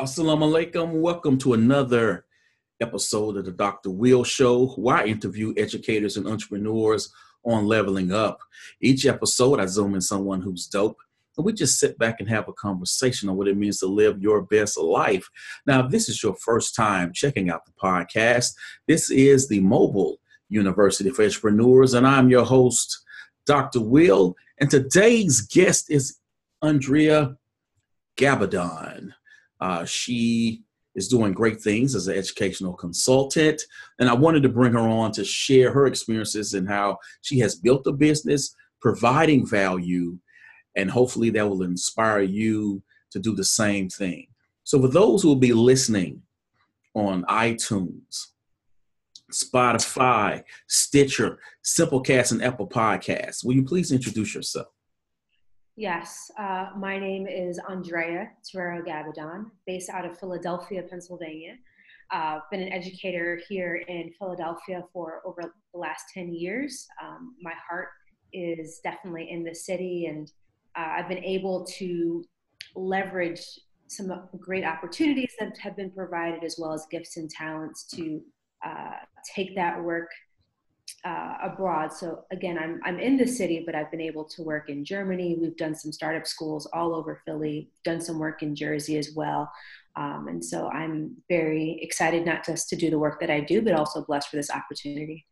Assalamu alaikum. Welcome to another episode of the Dr. Will Show, where I interview educators and entrepreneurs on leveling up. Each episode, I zoom in someone who's dope, and we just sit back and have a conversation on what it means to live your best life. Now, if this is your first time checking out the podcast, this is the Mobile University for Entrepreneurs, and I'm your host, Dr. Will. And today's guest is Andrea Gabbadon. Uh, she is doing great things as an educational consultant. And I wanted to bring her on to share her experiences and how she has built a business providing value. And hopefully that will inspire you to do the same thing. So, for those who will be listening on iTunes, Spotify, Stitcher, Simplecast, and Apple Podcasts, will you please introduce yourself? Yes, uh, my name is Andrea Terrero Gabbadon, based out of Philadelphia, Pennsylvania. I've uh, been an educator here in Philadelphia for over the last 10 years. Um, my heart is definitely in the city, and uh, I've been able to leverage some great opportunities that have been provided, as well as gifts and talents to uh, take that work uh, abroad. So again, I'm I'm in the city, but I've been able to work in Germany. We've done some startup schools all over Philly. Done some work in Jersey as well. Um, and so I'm very excited not just to do the work that I do, but also blessed for this opportunity.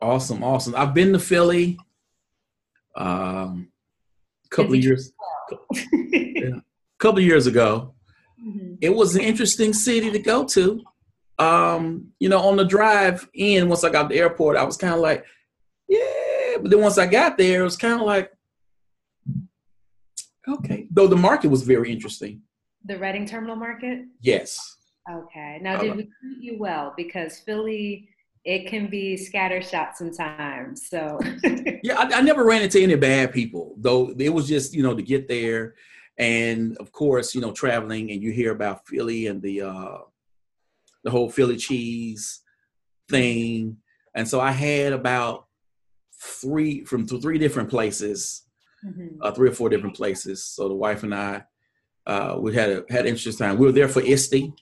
Awesome, awesome. I've been to Philly um, a couple of years, yeah, couple of years ago. Mm-hmm. It was an interesting city to go to um, you know, on the drive in, once I got to the airport, I was kind of like, yeah. But then once I got there, it was kind of like, okay. Though the market was very interesting. The Reading Terminal Market? Yes. Okay. Now, did we treat you well? Because Philly, it can be scattershot sometimes. So. yeah, I, I never ran into any bad people, though. It was just, you know, to get there. And of course, you know, traveling and you hear about Philly and the, uh, the whole Philly cheese thing. And so I had about three from three different places, mm-hmm. uh, three or four different places. So the wife and I, uh, we had a, had an interesting time. We were there for ISTE.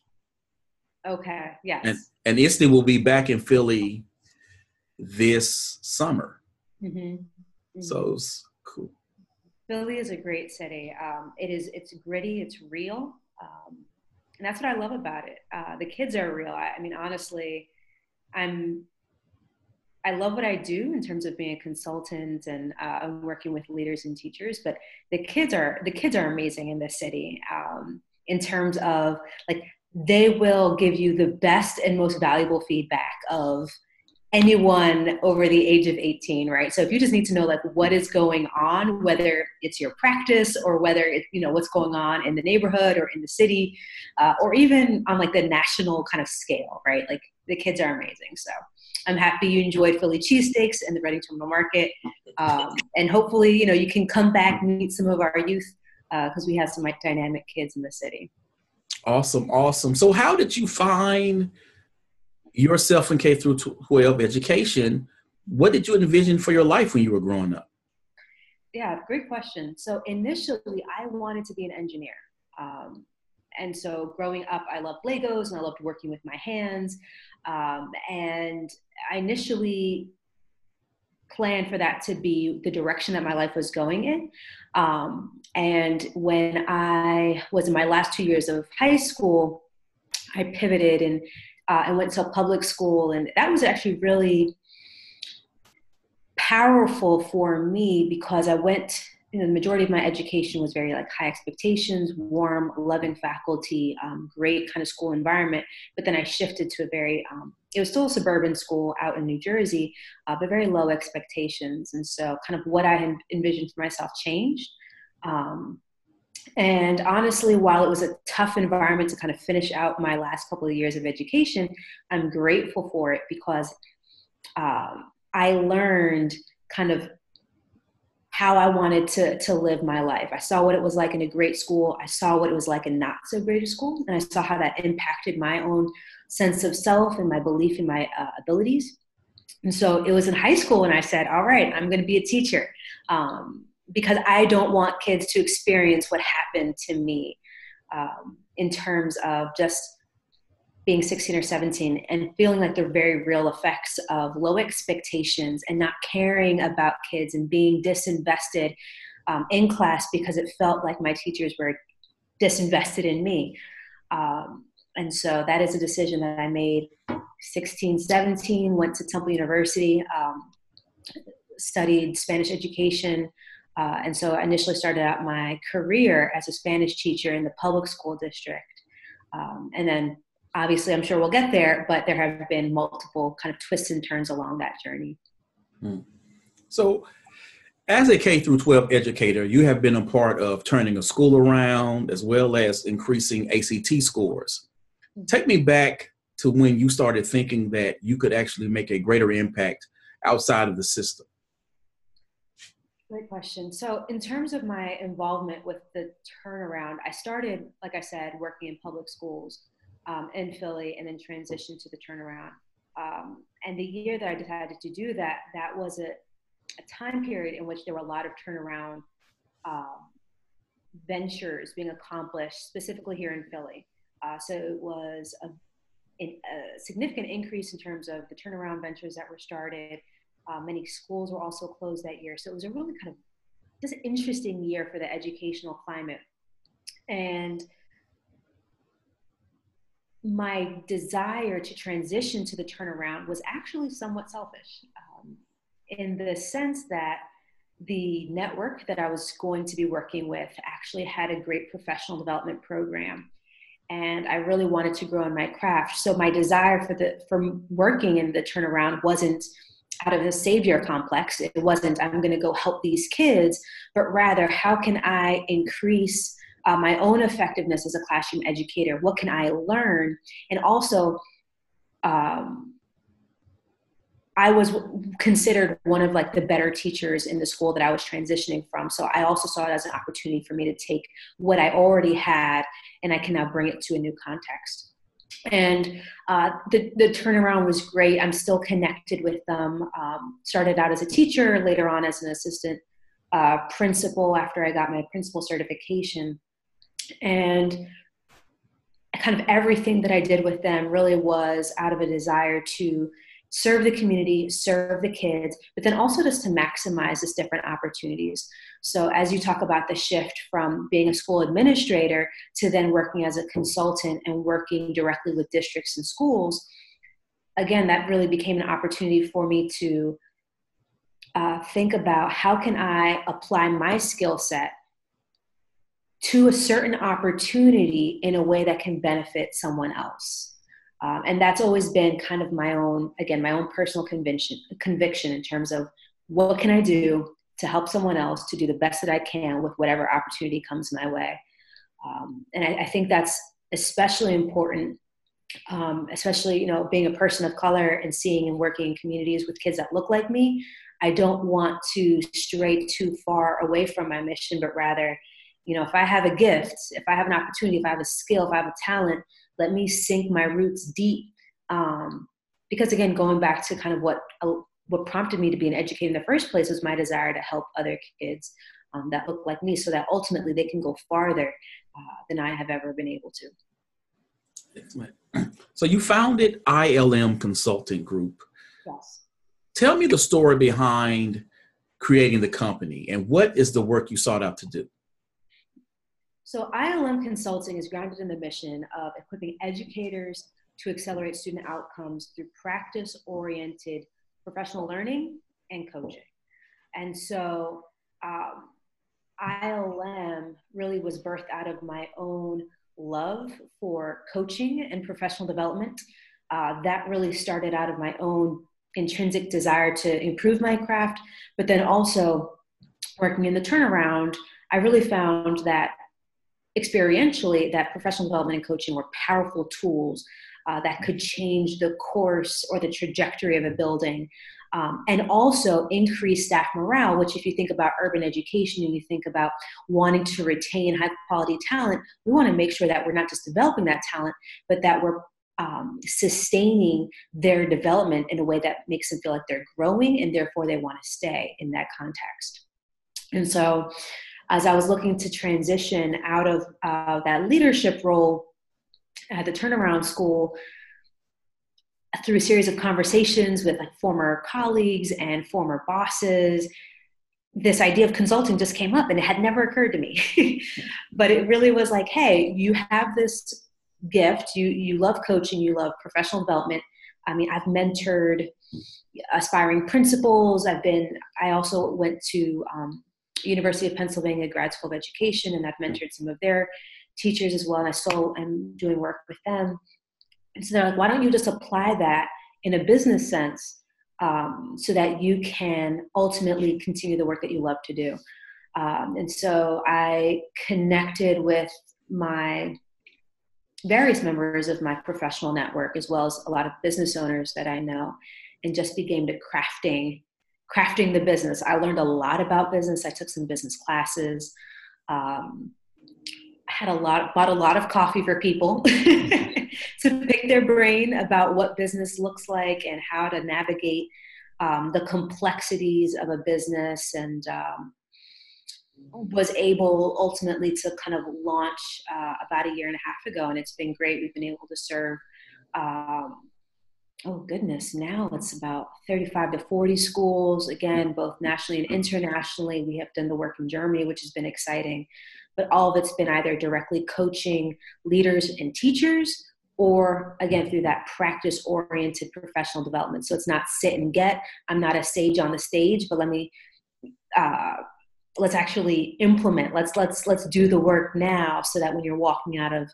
Okay. Yes. And, and ISTE will be back in Philly this summer. Mm-hmm. Mm-hmm. So it's cool. Philly is a great city. Um, it is. It's gritty. It's real. Um, and that's what I love about it. Uh, the kids are real. I, I mean, honestly, I'm I love what I do in terms of being a consultant and uh, working with leaders and teachers. But the kids are the kids are amazing in this city um, in terms of like they will give you the best and most valuable feedback of anyone over the age of 18 right? So if you just need to know like what is going on whether it's your practice or whether it's you know what's going on in the neighborhood or in the city uh, or even on like the national kind of scale right? Like the kids are amazing. So i'm happy you enjoyed philly cheesesteaks and the reading terminal market. Um, and hopefully you know you can come back meet some of our youth because uh, we have some like dynamic kids in the city. Awesome awesome. So how did you find yourself in K through 12 education, what did you envision for your life when you were growing up? Yeah, great question. So initially, I wanted to be an engineer. Um, and so growing up, I loved Legos and I loved working with my hands. Um, and I initially planned for that to be the direction that my life was going in. Um, and when I was in my last two years of high school, I pivoted and uh, and went to a public school. And that was actually really powerful for me because I went, you know, the majority of my education was very like high expectations, warm, loving faculty, um, great kind of school environment. But then I shifted to a very, um, it was still a suburban school out in New Jersey, uh, but very low expectations. And so kind of what I had envisioned for myself changed. Um, and honestly, while it was a tough environment to kind of finish out my last couple of years of education, I'm grateful for it because um, I learned kind of how I wanted to, to live my life. I saw what it was like in a great school. I saw what it was like in not so great a school. And I saw how that impacted my own sense of self and my belief in my uh, abilities. And so it was in high school when I said, all right, I'm going to be a teacher. Um, because I don't want kids to experience what happened to me. um, in terms of just being 16 or 17 and feeling like the very real effects of low expectations and not caring about kids and being disinvested um, in class because it felt like my teachers were disinvested in me. Um, and so that is a decision that I made 16, 17, went to Temple University, um, studied Spanish education. Uh, and so I initially started out my career as a Spanish teacher in the public school district. Um, and then obviously, I'm sure we'll get there, but there have been multiple kind of twists and turns along that journey. Hmm. So, as a K through 12 educator, you have been a part of turning a school around as well as increasing ACT scores. Hmm. Take me back to when you started thinking that you could actually make a greater impact outside of the system. Great question. So, in terms of my involvement with the turnaround, I started, like I said, working in public schools um, in Philly and then transitioned to the turnaround. Um, and the year that I decided to do that, that was a, a time period in which there were a lot of turnaround um, ventures being accomplished, specifically here in Philly. Uh, so it was a, a, significant increase in terms of the turnaround ventures that were started. Uh, many schools were also closed that year. So it was a really kind of just interesting year for the educational climate. And my desire to transition to the turnaround was actually somewhat selfish um, in the sense that the network that I was going to be working with actually had a great professional development program. And I really wanted to grow in my craft. So my desire for the for working in the turnaround wasn't out of a savior complex. It wasn't I'm going to go help these kids, but rather how can I increase uh, my own effectiveness as a classroom educator? What can i learn? And also um, i was considered one of like the better teachers in the school that i was transitioning from. So i also saw it as an opportunity for me to take what i already had and i can now bring it to a new context and uh, the, the turnaround was great. I'm still connected with them. Um, started out as a teacher later on as an assistant uh, principal after i got my principal certification. And kind of everything that I did with them really was out of a desire to serve the community, serve the kids, but then also just to maximize this different opportunities. So, as you talk about the shift from being a school administrator to then working as a consultant and working directly with districts and schools, again, that really became an opportunity for me to uh, think about how can I apply my skill set to a certain opportunity in a way that can benefit someone else. Um, and that's always been kind of my own, again, my own personal conviction, conviction in terms of what can I do to help someone else to do the best that I can with whatever opportunity comes my way. Um, and I, I, think that's especially important, um, especially you know being a person of color and seeing and working in communities with kids that look like me. I don't want to stray too far away from my mission, but rather you know if i have a gift if i have an opportunity if i have a skill if i have a talent let me sink my roots deep um, because again going back to kind of what uh, what prompted me to be an educator in the first place was my desire to help other kids um, that look like me so that ultimately they can go farther uh, than i have ever been able to Excellent. So you founded ILM Consulting Group. Yes. Tell me the story behind creating the company and what is the work you sought out to do? So ILM Consulting is grounded in the mission of equipping educators to accelerate student outcomes through practice-oriented professional learning and coaching. And so um, ILM really was birthed out of my own love for coaching and professional development. Uh, that really started out of my own intrinsic desire to improve my craft, but then also working in the turnaround, I really found that experientially that professional development and coaching were powerful tools uh, that could change the course or the trajectory of a building um, and also increase staff morale which if you think about urban education and you think about wanting to retain high quality talent we want to make sure that we're not just developing that talent but that we're um, sustaining their development in a way that makes them feel like they're growing and therefore they want to stay in that context. And so as I was looking to transition out of uh, that leadership role at the turnaround school, through a series of conversations with like former colleagues and former bosses, this idea of consulting just came up and it had never occurred to me. but it really was like, hey, you have this gift, you you love coaching, you love professional development. I mean, I've mentored aspiring principals. I've been. I also went to um, University of Pennsylvania Grad School of Education, and I've mentored some of their teachers as well. And I still am doing work with them. And so they're like, why don't you just apply that in a business sense um, so that you can ultimately continue the work that you love to do? Um, and so I connected with my various members of my professional network, as well as a lot of business owners that I know, and just began to crafting crafting the business. I learned a lot about business. I took some business classes. Um, had a lot, bought a lot of coffee for people to pick their brain about what business looks like and how to navigate um, the complexities of a business and um, was able ultimately to kind of launch uh, about a year and a half ago and it's been great we've been able to serve um, oh goodness now it's about 35 to 40 schools again both nationally and internationally. We have done the work in germany which has been exciting but all of it's been either directly coaching leaders and teachers or again through that practice oriented professional development. So it's not sit and get. I'm not a sage on the stage but let me uh, let's actually implement. Let's let's let's do the work now so that when you're walking out of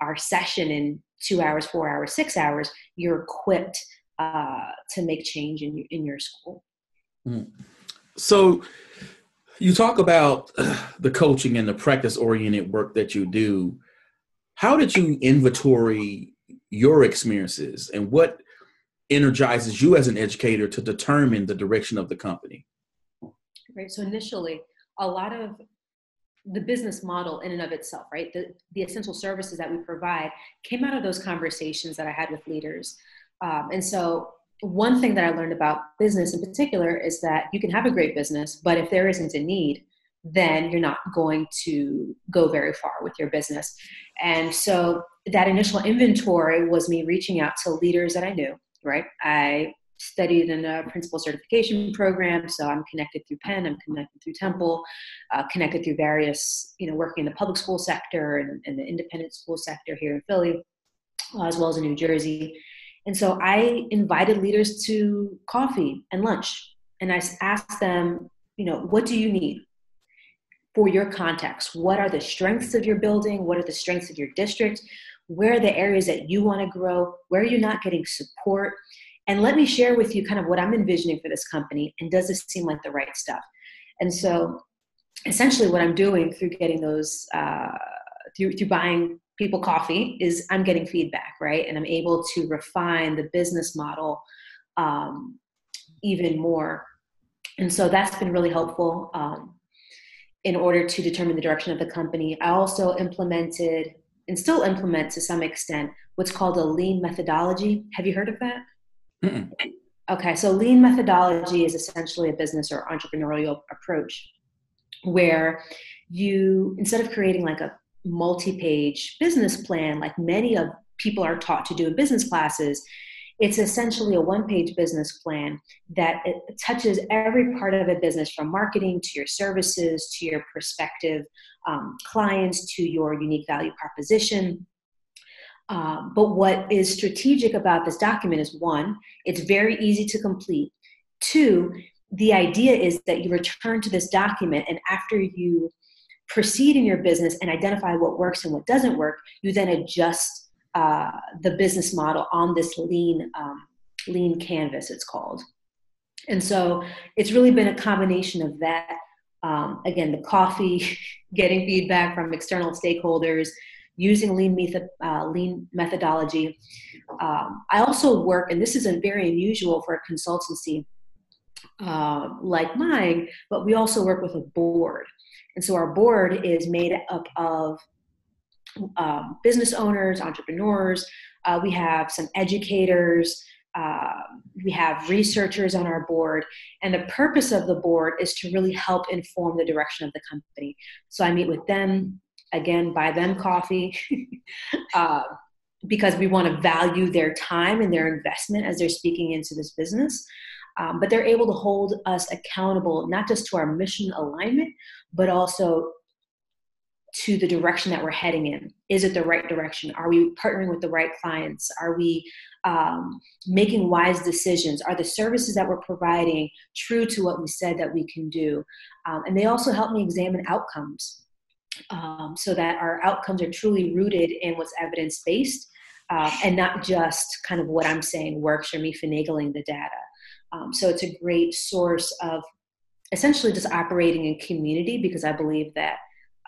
our session in two hours four hours six hours you're equipped uh, to make change in, in your school. Mm. so you talk about the coaching and the practice oriented work that you do. How did you inventory your experiences and what energizes you as an educator to determine the direction of the company? Right so initially a lot of the business model in and of itself, right? The, the essential services that we provide came out of those conversations that I had with leaders. Um, and so, one thing that I learned about business in particular is that you can have a great business, but if there isn't a need, then you're not going to go very far with your business. And so, that initial inventory was me reaching out to leaders that I knew, right? I studied in a principal certification program, so I'm connected through Penn, I'm connected through Temple, uh, connected through various, you know, working in the public school sector and, and the independent school sector here in Philly, uh, as well as in New Jersey. And so I invited leaders to coffee and lunch, and I asked them, you know, what do you need? For your context, what are the strengths of your building? What are the strengths of your district? Where are the areas that you want to grow? Where are you not getting support? And let me share with you kind of what I'm envisioning for this company and does this seem like the right stuff? And so essentially what I'm doing through getting those, uh, through, through buying people coffee is I'm getting feedback, right? And I'm able to refine the business model um, even more. And so that's been really helpful um, in order to determine the direction of the company. I also implemented and still implement to some extent what's called a lean methodology. Have you heard of that? Mm-mm. Okay, so lean methodology is essentially a business or entrepreneurial approach where you, instead of creating like a multi page business plan, like many of people are taught to do in business classes, it's essentially a one page business plan that touches every part of a business from marketing to your services to your prospective um, clients to your unique value proposition um, but what is strategic about this document is one, it's very easy to complete. Two, the idea is that you return to this document, and after you proceed in your business and identify what works and what doesn't work, you then adjust uh, the business model on this lean um, lean canvas. It's called, and so it's really been a combination of that. Um, again, the coffee, getting feedback from external stakeholders, using lean, method, uh, lean methodology. Um, I also work, and this isn't very unusual for a consultancy uh, like mine, but we also work with a board. And so our board is made up of um, business owners, entrepreneurs. Uh, we have some educators. Uh, we have researchers on our board, and the purpose of the board is to really help inform the direction of the company. So I meet with them again, buy them coffee. uh, because we want to value their time and their investment as they're speaking into this business. Um, but they're able to hold us accountable not just to our mission alignment, but also to the direction that we're heading in. Is it the right direction? Are we partnering with the right clients? Are we um, making wise decisions? Are the services that we're providing true to what we said that we can do? Um, and they also help me examine outcomes um, so that our outcomes are truly rooted in what's evidence based uh, and not just kind of what I'm saying works or me finagling the data. Um, so it's a great source of essentially just operating in community because I believe that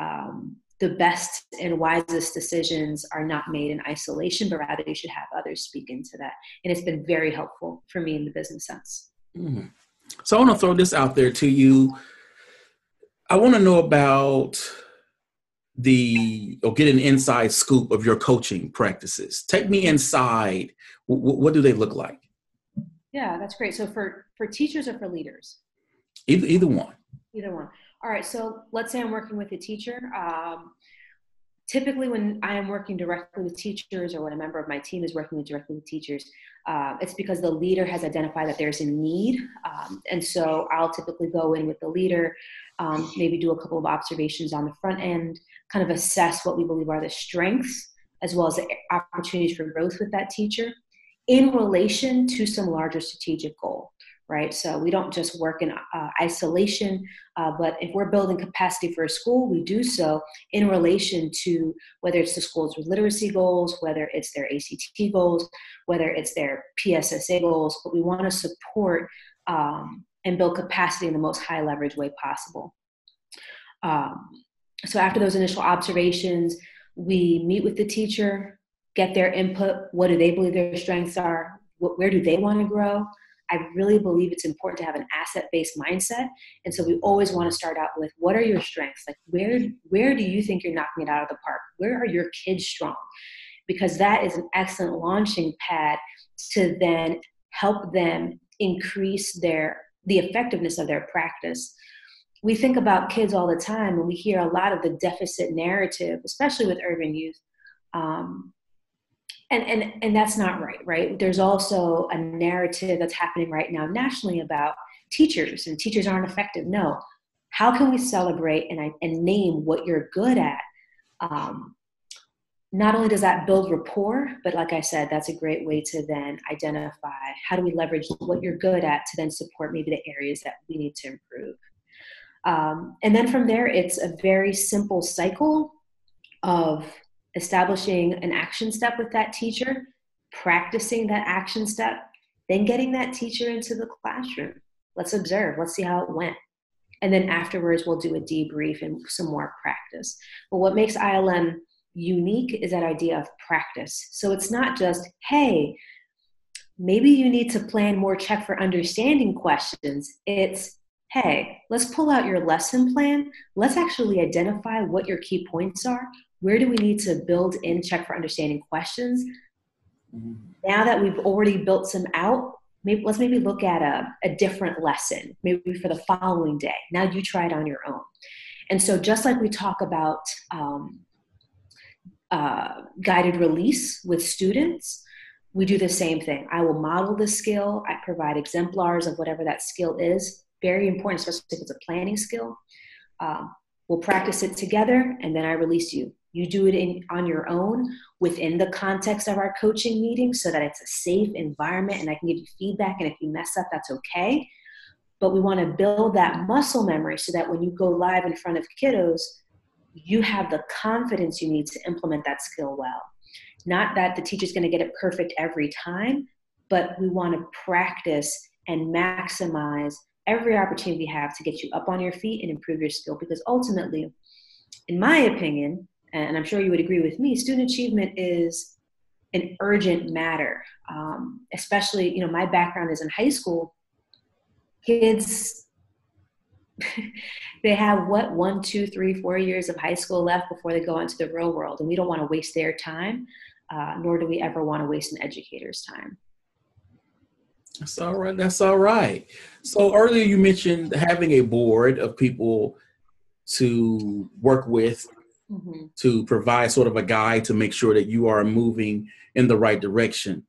um, the best and wisest decisions are not made in isolation, but rather you should have others speak into that. And it's been very helpful for me in the business sense. Mm-hmm. So I want to throw this out there to you. I want to know about the or get an inside scoop of your coaching practices. Take me inside. W- what do they look like? Yeah, that's great. So for for teachers or for leaders? Either either one. Either one. All right. So let's say I'm working with a teacher. Um, typically, when I am working directly with teachers, or when a member of my team is working directly with teachers, uh, it's because the leader has identified that there's a need, um, and so I'll typically go in with the leader, um, maybe do a couple of observations on the front end, kind of assess what we believe are the strengths as well as the opportunities for growth with that teacher in relation to some larger strategic goal right so we don't just work in uh, isolation uh, but if we're building capacity for a school we do so in relation to whether it's the school's literacy goals whether it's their act goals whether it's their pssa goals but we want to support um, and build capacity in the most high leverage way possible um, so after those initial observations, we meet with the teacher, get their input. What do they believe their strengths are? What, where do they want to grow? I really believe it's important to have an asset-based mindset, and so we always want to start out with what are your strengths? Like where where do you think you're knocking it out of the park? Where are your kids strong? Because that is an excellent launching pad to then help them increase their the effectiveness of their practice we think about kids all the time and we hear a lot of the deficit narrative especially with urban youth um, and, and and that's not right right? There's also a narrative that's happening right now nationally about teachers and teachers aren't effective. No. How can we celebrate and, and name what you're good at? Um, not only does that build rapport but like i said that's a great way to then identify how do we leverage what you're good at to then support maybe the areas that we need to improve. Um, and then from there, it's a very simple cycle of establishing an action step with that teacher, practicing that action step, then getting that teacher into the classroom. Let's observe, let's see how it went. And then afterwards, we'll do a debrief and some more practice. But what makes ILM unique is that idea of practice. So it's not just, hey, maybe you need to plan more check for understanding questions. It's, hey, let's pull out your lesson plan. Let's actually identify what your key points are. Where do we need to build in check for understanding questions? Mm-hmm. Now that we've already built some out, maybe let's maybe look at a, a different lesson, maybe for the following day. Now you try it on your own. And so, just like we talk about um, uh, guided release with students, we do the same thing. I will model the skill, I provide exemplars of whatever that skill is, very important, especially if it's a planning skill. Um, we'll practice it together, and then I release you. You do it in, on your own within the context of our coaching meeting so that it's a safe environment and I can give you feedback. And if you mess up, that's okay. But we want to build that muscle memory so that when you go live in front of kiddos, you have the confidence you need to implement that skill well. Not that the teacher's going to get it perfect every time, but we want to practice and maximize every opportunity we have to get you up on your feet and improve your skill because ultimately in my opinion and i'm sure you would agree with me student achievement is an urgent matter um, especially you know my background is in high school kids they have what one two three four years of high school left before they go into the real world and we don't want to waste their time uh, nor do we ever want to waste an educator's time That's all right. That's all right. So earlier you mentioned having a board of people to work with mm-hmm. to provide sort of a guide to make sure that you are moving in the right direction.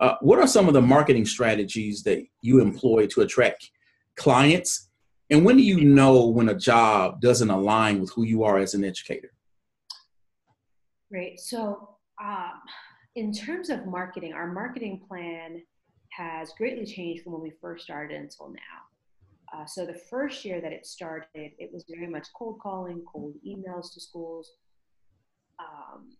Uh, what are some of the marketing strategies that you employ to attract clients? And when do you know when a job doesn't align with who you are as an educator? Right. So, um, in terms of marketing, our marketing plan has greatly changed from when we first started until now. Uh, so, the first year that it started, it was very much cold calling, cold emails to schools, um,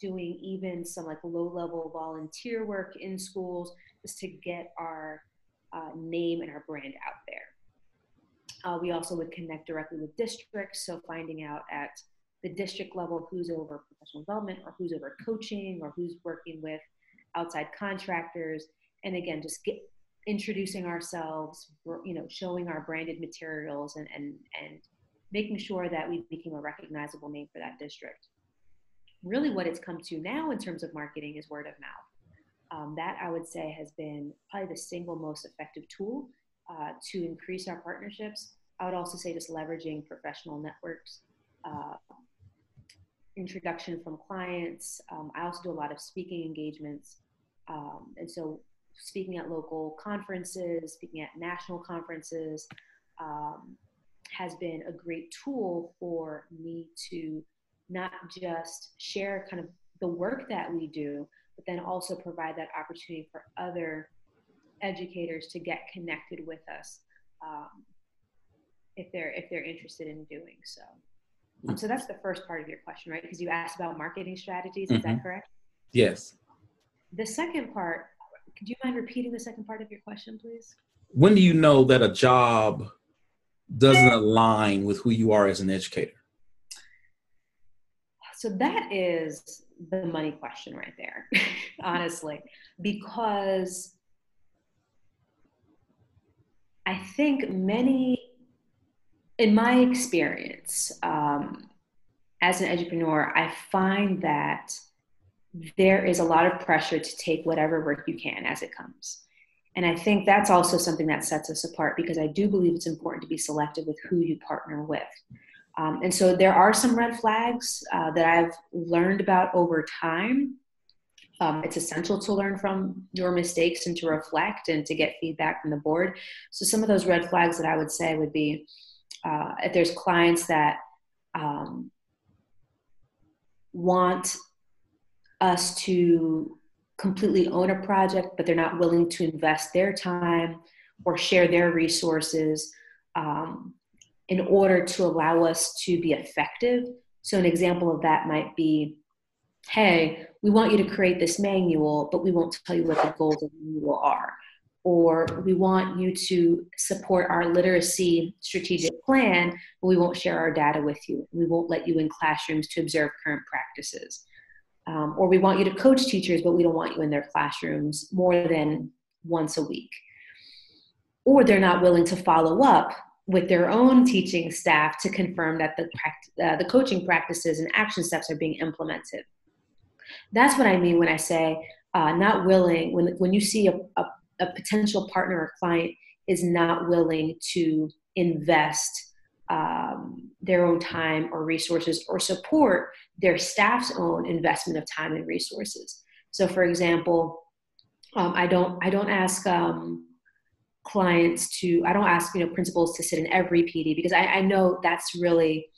doing even some like low level volunteer work in schools just to get our uh, name and our brand out there. Uh, we also would connect directly with districts, so finding out at the district level who's over professional development or who's over coaching or who's working with outside contractors, and again, just get introducing ourselves, you know, showing our branded materials and and and making sure that we became a recognizable name for that district really what it's come to now in terms of marketing is word of mouth. Um, that I would say has been probably the single most effective tool uh, to increase our partnerships. I would also say just leveraging professional networks, uh, introduction from clients. Um, I also do a lot of speaking engagements. Um, and so speaking at local conferences, speaking at national conferences um, has been a great tool for me to not just share kind of the work that we do, but then also provide that opportunity for other educators to get connected with us um, if they're if they're interested in doing so. Um, so that's the first part of your question, right? Because you asked about marketing strategies. Is mm-hmm. that correct? Yes. The second part, could you mind repeating the second part of your question, please? When do you know that a job doesn't align with who you are as an educator? So that is the money question right there, honestly, because I think many, in my experience um, as an entrepreneur, I find that there is a lot of pressure to take whatever work you can as it comes. And I think that's also something that sets us apart because I do believe it's important to be selective with who you partner with. Um, and so there are some red flags uh, that I've learned about over time. Um, it's essential to learn from your mistakes and to reflect and to get feedback from the board. So some of those red flags that I would say would be uh, if there's clients that um, want us to completely own a project, but they're not willing to invest their time or share their resources. Um, in order to allow us to be effective. So, an example of that might be hey, we want you to create this manual, but we won't tell you what the goals of the manual are. Or we want you to support our literacy strategic plan, but we won't share our data with you. We won't let you in classrooms to observe current practices. Um, or we want you to coach teachers, but we don't want you in their classrooms more than once a week. Or they're not willing to follow up with their own teaching staff to confirm that the, uh, the coaching practices and action steps are being implemented. That's what I mean when I say uh, not willing, when, when you see a, a, a, potential partner or client is not willing to invest um, their own time or resources or support their staff's own investment of time and resources. So, for example, um, I don't I don't ask um, clients to i don't ask you know principals to sit in every pd because I, I, know that's really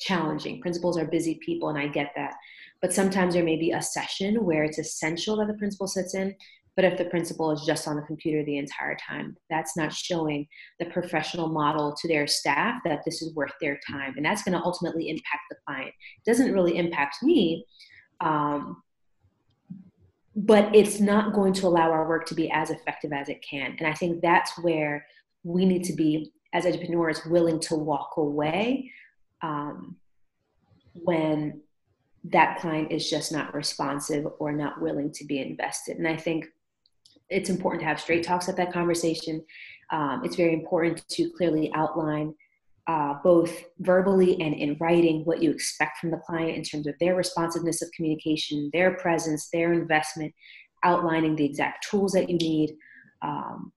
challenging principals are busy people and i get that but sometimes there may be a session where it's essential that the principal sits in but if the principal is just on the computer the entire time that's not showing the professional model to their staff that this is worth their time and that's going to ultimately impact the client it doesn't really impact me um, but it's not going to allow our work to be as effective as it can. And I think that's where we need to be, as entrepreneurs, willing to walk away um, when that client is just not responsive or not willing to be invested. And I think it's important to have straight talks at that conversation. Um, it's very important to clearly outline uh, both verbally and in writing what you expect from the client in terms of their responsiveness of communication, their presence, their investment, outlining the exact tools that you need. um,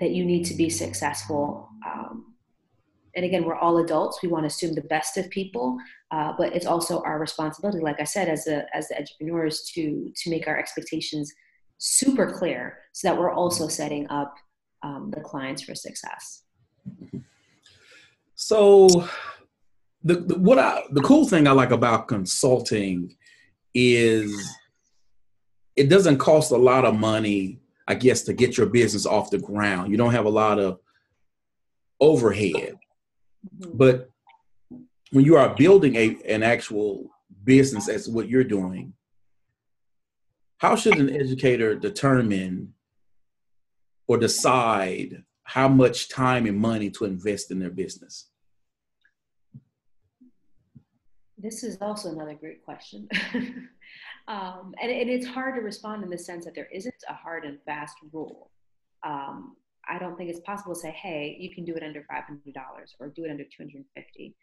that you need to be successful. Um, and again, we're all adults. We want to assume the best of people, uh, but it's also our responsibility, like I said, as a as the entrepreneurs, to to make our expectations super clear, so that we're also setting up um, the clients for success. So, the, the what I the cool thing I like about consulting is it doesn't cost a lot of money, I guess, to get your business off the ground. You don't have a lot of overhead. Mm-hmm. But when you are building a an actual business as what you're doing, how should an educator determine or decide how much time and money to invest in their business? This is also another great question. um, and, and, it's hard to respond in the sense that there isn't a hard and fast rule. Um, I don't think it's possible to say, hey, you can do it under $500 or do it under 250.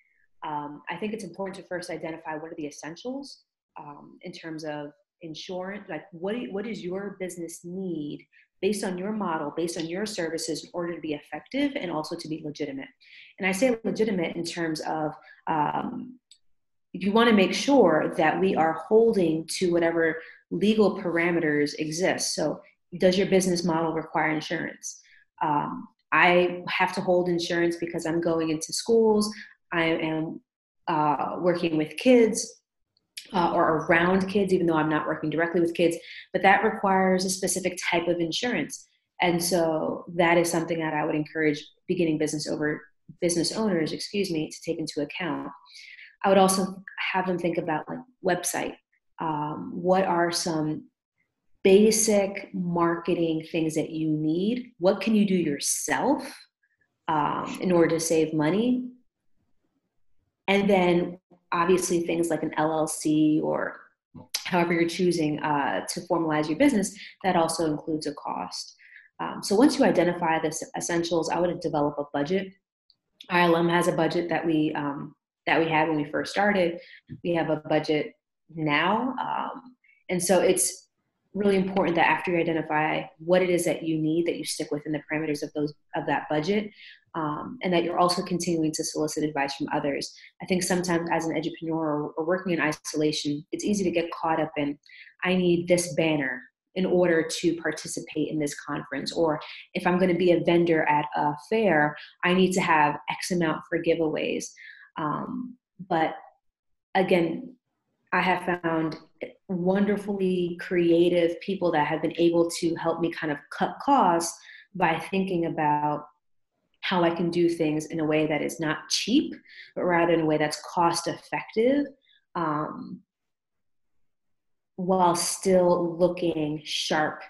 Um, I think it's important to first identify what are the essentials um, in terms of insurance, like what, what does your business need based on your model, based on your services in order to be effective and also to be legitimate. And I say legitimate in terms of um, you want to make sure that we are holding to whatever legal parameters exist. So, does your business model require insurance? Um, I have to hold insurance because I'm going into schools. I am uh, working with kids uh, or around kids, even though I'm not working directly with kids, but that requires a specific type of insurance. And so that is something that I would encourage beginning business over business owners, excuse me, to take into account. I would also have them think about like website. Um, what are some basic marketing things that you need. What can you do yourself um, in order to save money? And then obviously things like an LLC or however you're choosing uh, to formalize your business, that also includes a cost. Um, so once you identify the essentials, I would develop a budget. ILM has a budget that we um, that we had when we first started. We have a budget now, um, and so it's really important that after you identify what it is that you need that you stick within the parameters of those of that budget um, and that you're also continuing to solicit advice from others. I think sometimes as an entrepreneur or, or working in isolation it's easy to get caught up in i need this banner in order to participate in this conference or if i'm going to be a vendor at a fair i need to have x amount for giveaways. Um, but again I have found wonderfully creative people that have been able to help me kind of cut costs by thinking about how I can do things in a way that is not cheap, but rather in a way that's cost effective, um, while still looking sharp,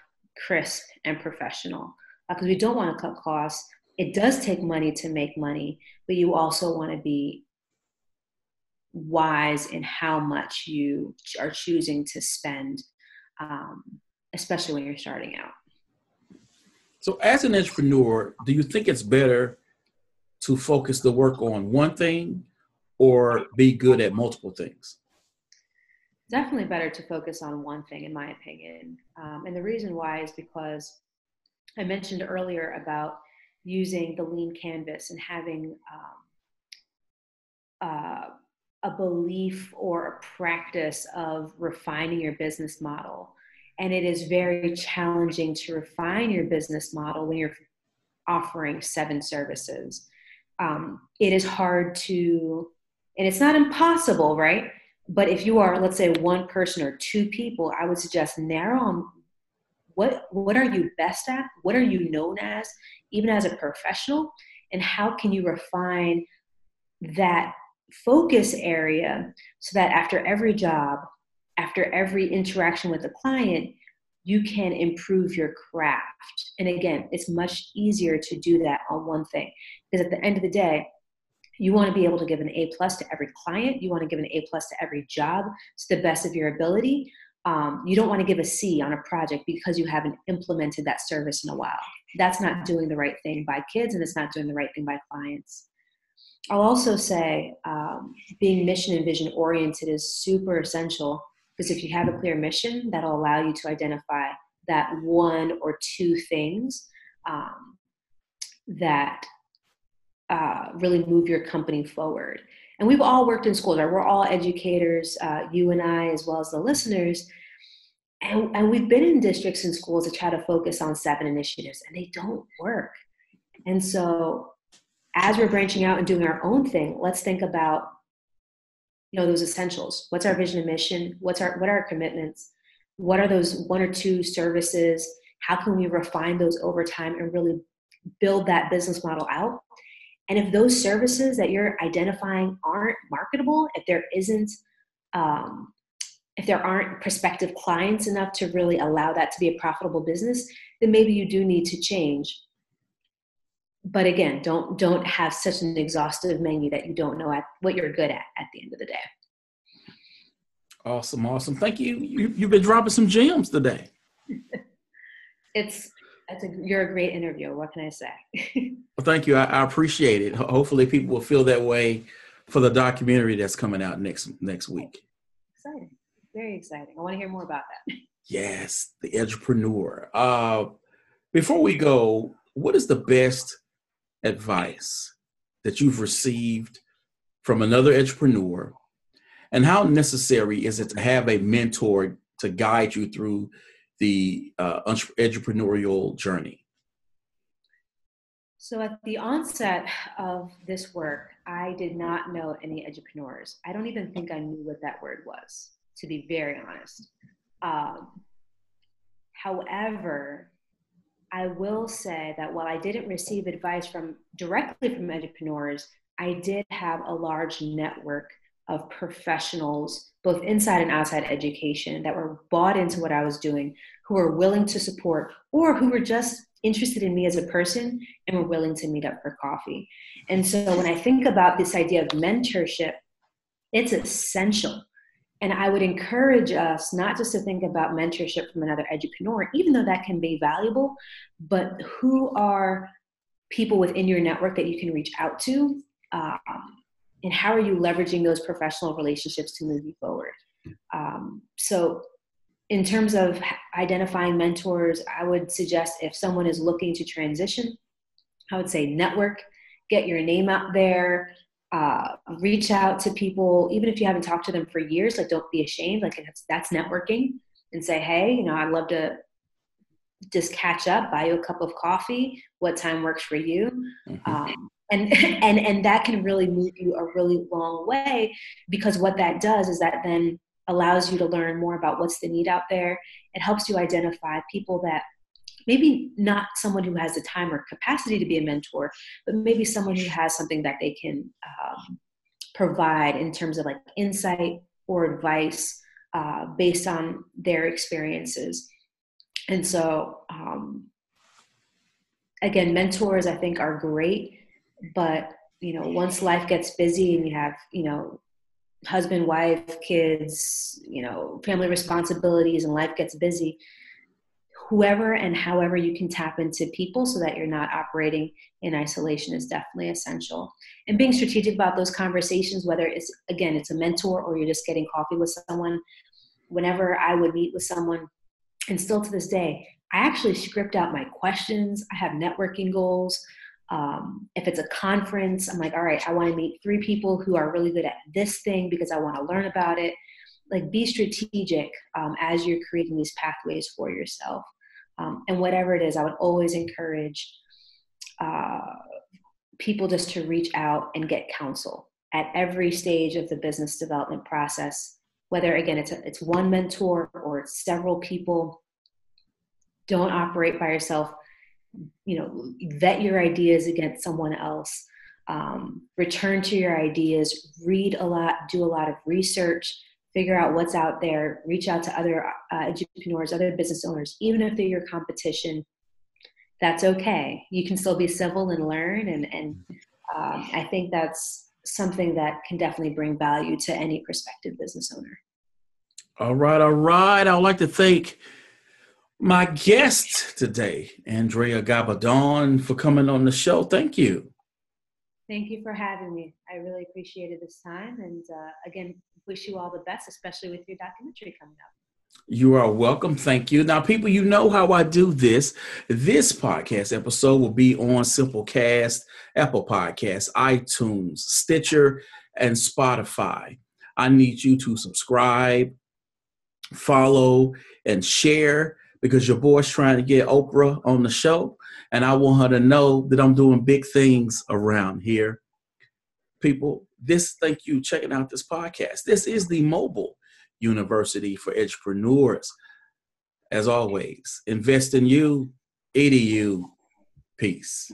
crisp, and professional. Because uh, we don't want to cut costs. It does take money to make money, but you also want to be wise in how much you are choosing to spend, um, especially when you're starting out. So, as an entrepreneur, do you think it's better to focus the work on one thing or be good at multiple things? Definitely better to focus on one thing, in my opinion. Um, and the reason why is because I mentioned earlier about using the lean canvas and having um, uh, a belief or a practice of refining your business model. And it is very challenging to refine your business model when you're offering seven services. Um, it is hard to, and it's not impossible, right? But if you are, let's say, one person or two people, I would suggest narrow on what what are you best at, what are you known as, even as a professional, and how can you refine that focus area so that after every job, after every interaction with a client, you can improve your craft. And again, it's much easier to do that on one thing because at the end of the day, you want to be able to give an A plus to every client. You want to give an A plus to every job to the best of your ability. Um, you don't want to give a C on a project because you haven't implemented that service in a while. That's not doing the right thing by kids and it's not doing the right thing by clients. I'll also say um, being mission and vision oriented is super essential because if you have a clear mission, that'll allow you to identify that one or two things um, that uh, really move your company forward. And we've all worked in schools, right? We're all educators, uh, you and I, as well as the listeners. And, and we've been in districts and schools to try to focus on seven initiatives, and they don't work. And so, as we're branching out and doing our own thing, let's think about you know those essentials. What's our vision and mission? What's our what are our commitments? What are those one or two services? How can we refine those over time and really build that business model out? And if those services that you're identifying aren't marketable, if there isn't, um, if there aren't prospective clients enough to really allow that to be a profitable business, then maybe you do need to change. But again, don't don't have such an exhaustive menu that you don't know at what you're good at at the end of the day. Awesome, awesome. Thank you. you you've been dropping some gems today. it's that's a, you're a great interviewer. What can I say? well, thank you. I, I, appreciate it. Hopefully, people will feel that way for the documentary that's coming out next next week. Exciting, very exciting. I want to hear more about that. Yes, the entrepreneur. Uh, before we go, what is the best advice that you've received from another entrepreneur, and how necessary is it to have a mentor to guide you through the uh, entrepreneurial journey? So, at the onset of this work, I did not know any entrepreneurs. I don't even think I knew what that word was, to be very honest. Um, however, I will say that while I didn't receive advice from directly from entrepreneurs, I did have a large network of professionals, both inside and outside education, that were bought into what I was doing, who were willing to support, or who were just interested in me as a person and were willing to meet up for coffee. And so when I think about this idea of mentorship, it's essential. And I would encourage us not just to think about mentorship from another entrepreneur, even though that can be valuable, but who are people within your network that you can reach out to um, and how are you leveraging those professional relationships to move you forward? Um, so in terms of identifying mentors i would suggest if someone is looking to transition i would say network get your name out there uh, reach out to people even if you haven't talked to them for years like don't be ashamed like that's, that's networking and say hey you know i'd love to just catch up buy you a cup of coffee what time works for you mm-hmm. um, and and and that can really move you a really long way because what that does is that then allows you to learn more about what's the need out there it helps you identify people that maybe not someone who has the time or capacity to be a mentor but maybe someone who has something that they can um, provide in terms of like insight or advice uh, based on their experiences. And so um, again mentors i think are great but you know once life gets busy and you have you know husband wife kids you know family responsibilities and life gets busy whoever and however you can tap into people so that you're not operating in isolation is definitely essential and being strategic about those conversations whether it's again it's a mentor or you're just getting coffee with someone whenever i would meet with someone and still to this day i actually script out my questions i have networking goals um, if it's a conference, I'm like, all right, I want to meet three people who are really good at this thing because I want to learn about it. Like, be strategic um, as you're creating these pathways for yourself. Um, and whatever it is, I would always encourage uh, people just to reach out and get counsel at every stage of the business development process. Whether again it's a, it's one mentor or it's several people, don't operate by yourself. You know vet your ideas against someone else. Um, return to your ideas. Read a lot do a lot of research figure out what's out there reach out to other uh, entrepreneurs other business owners even if they're your competition that's okay you can still be civil and learn and and um, i think that's something that can definitely bring value to any prospective business owner all right all right i'd like to thank my guest today, Andrea Gabbadon, for coming on the show. Thank you. Thank you for having me. I really appreciated this time. And uh, again, wish you all the best, especially with your documentary coming up. You are welcome. Thank you. Now, people, you know how I do this. This podcast episode will be on Simplecast, Apple Podcasts, iTunes, Stitcher, and Spotify. I need you to subscribe, follow, and share because your boy's trying to get Oprah on the show. And I want her to know that I'm doing big things around here. People, this, thank you checking out this podcast. This is the mobile University for Entrepreneurs. As always, invest in you, EDU. Peace.